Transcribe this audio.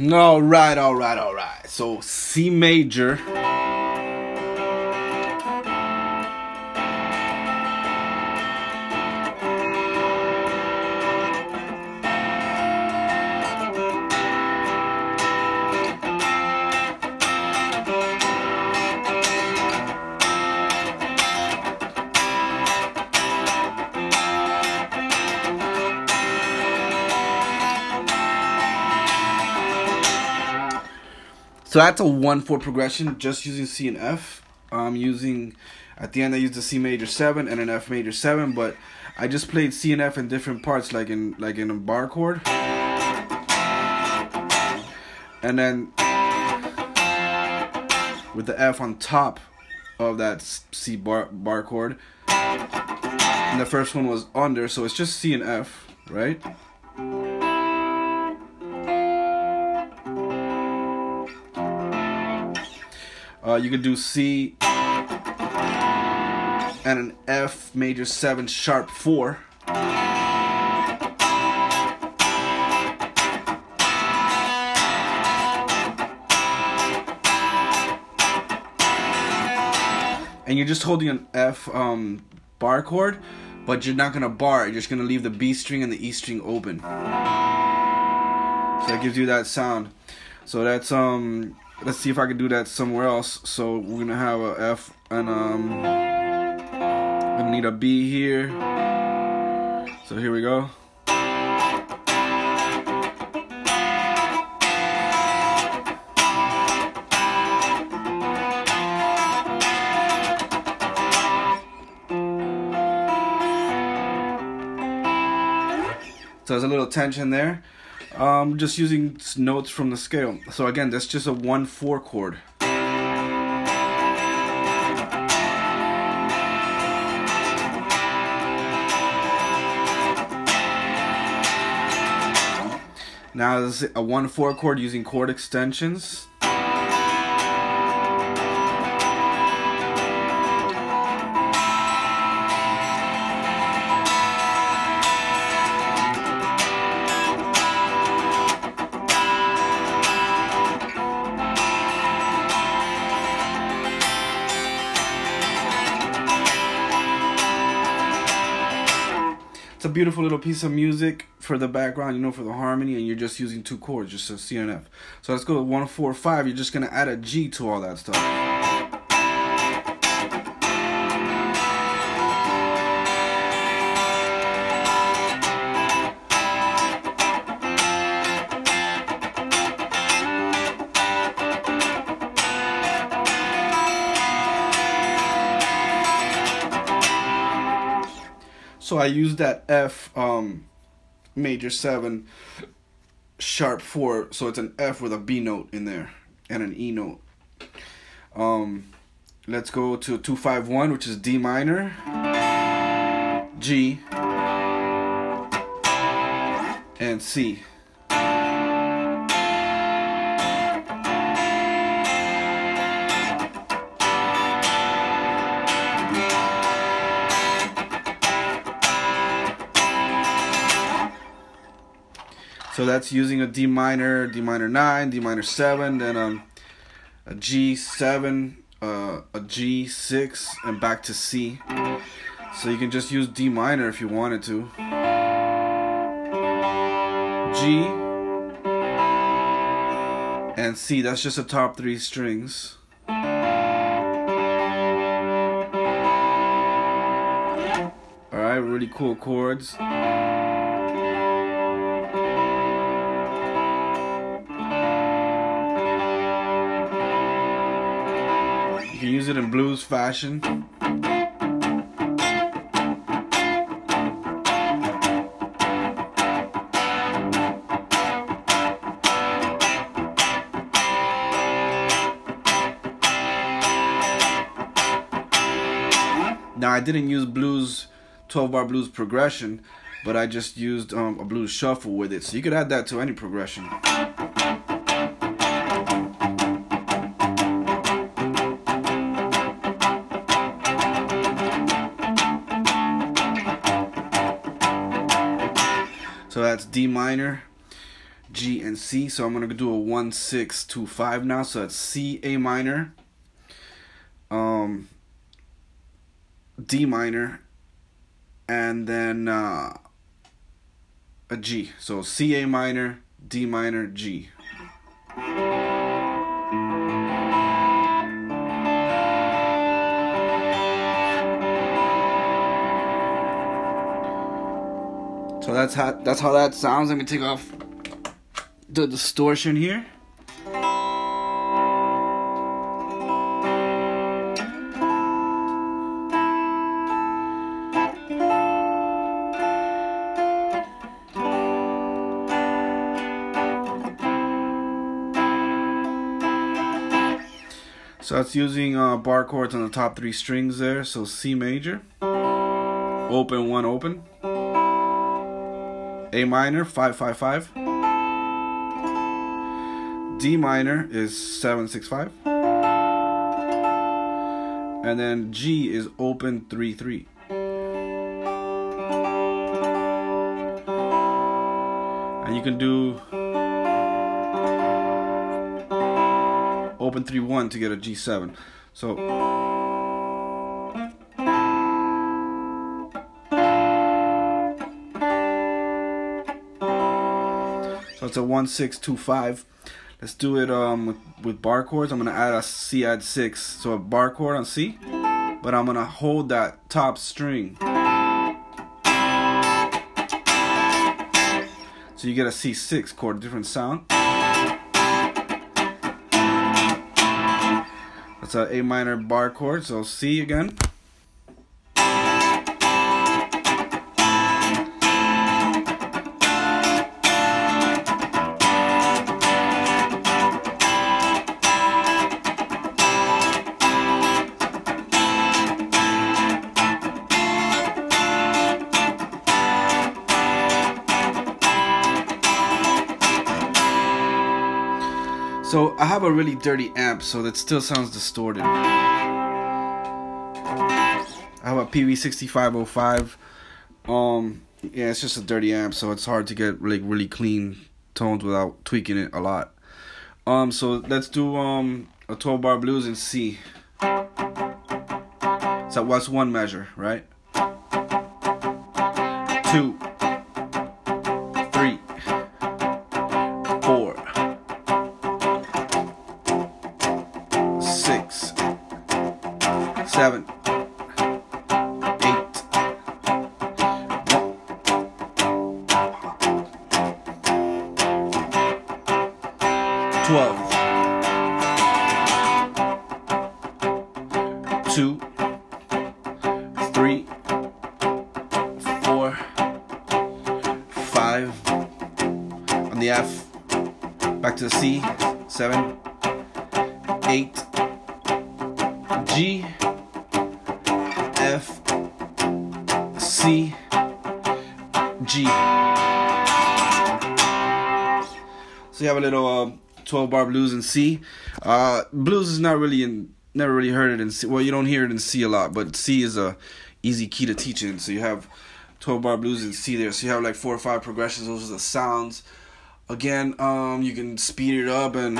All right, all right, all right. So C major. So that's a one four progression, just using C and F. I'm using at the end I used a C major seven and an F major seven, but I just played C and F in different parts, like in like in a bar chord, and then with the F on top of that C bar bar chord. And the first one was under, so it's just C and F, right? Uh, you can do C and an F major 7 sharp 4. And you're just holding an F um, bar chord, but you're not gonna bar. You're just gonna leave the B string and the E string open. So that gives you that sound. So that's um let's see if I can do that somewhere else. So we're gonna have a F and um we need a B here. So here we go. So there's a little tension there. Um, just using notes from the scale. So again, that's just a 1-4 chord. Now this is a 1-4 chord using chord extensions. It's a beautiful little piece of music for the background, you know, for the harmony, and you're just using two chords, just a C and F. So let's go to one, four, five. You're just gonna add a G to all that stuff. So I use that F um, major seven sharp four, so it's an F with a B note in there and an E note. Um, let's go to two five one, which is D minor, G, and C. So that's using a D minor, D minor 9, D minor 7, then um, a G7, uh, a G6, and back to C. So you can just use D minor if you wanted to. G and C, that's just the top three strings. Alright, really cool chords. Can use it in blues fashion. Now I didn't use blues 12 bar blues progression, but I just used um, a blues shuffle with it. So you could add that to any progression. D minor, G, and C. So I'm gonna do a one six two five now. So it's C, A minor, um, D minor, and then uh, a G. So C, A minor, D minor, G. that's how that's how that sounds. Let me take off the distortion here. So that's using uh, bar chords on the top three strings there. So C major, open one open. A minor, 555. D minor is 765. And then G is open 3 3. And you can do open 3 1 to get a G7. So So it's a one six two five. Let's do it um with, with bar chords. I'm gonna add a C add six, so a bar chord on C, but I'm gonna hold that top string. So you get a C6 chord, different sound. That's a A minor bar chord, so C again. So I have a really dirty amp, so that still sounds distorted. I have a Peavey 6505. Um, yeah, it's just a dirty amp, so it's hard to get like really clean tones without tweaking it a lot. Um, so let's do um a 12 bar blues in C. So what's one measure, right? Two, seven, eight, twelve, two, three, four, five, on the F, back to the C, seven, eight, G, C, G. So you have a little uh, 12 bar blues in C. Uh, blues is not really in, never really heard it in C. Well, you don't hear it in C a lot, but C is a easy key to teach in. So you have 12 bar blues in C there. So you have like four or five progressions. Those are the sounds. Again, um, you can speed it up and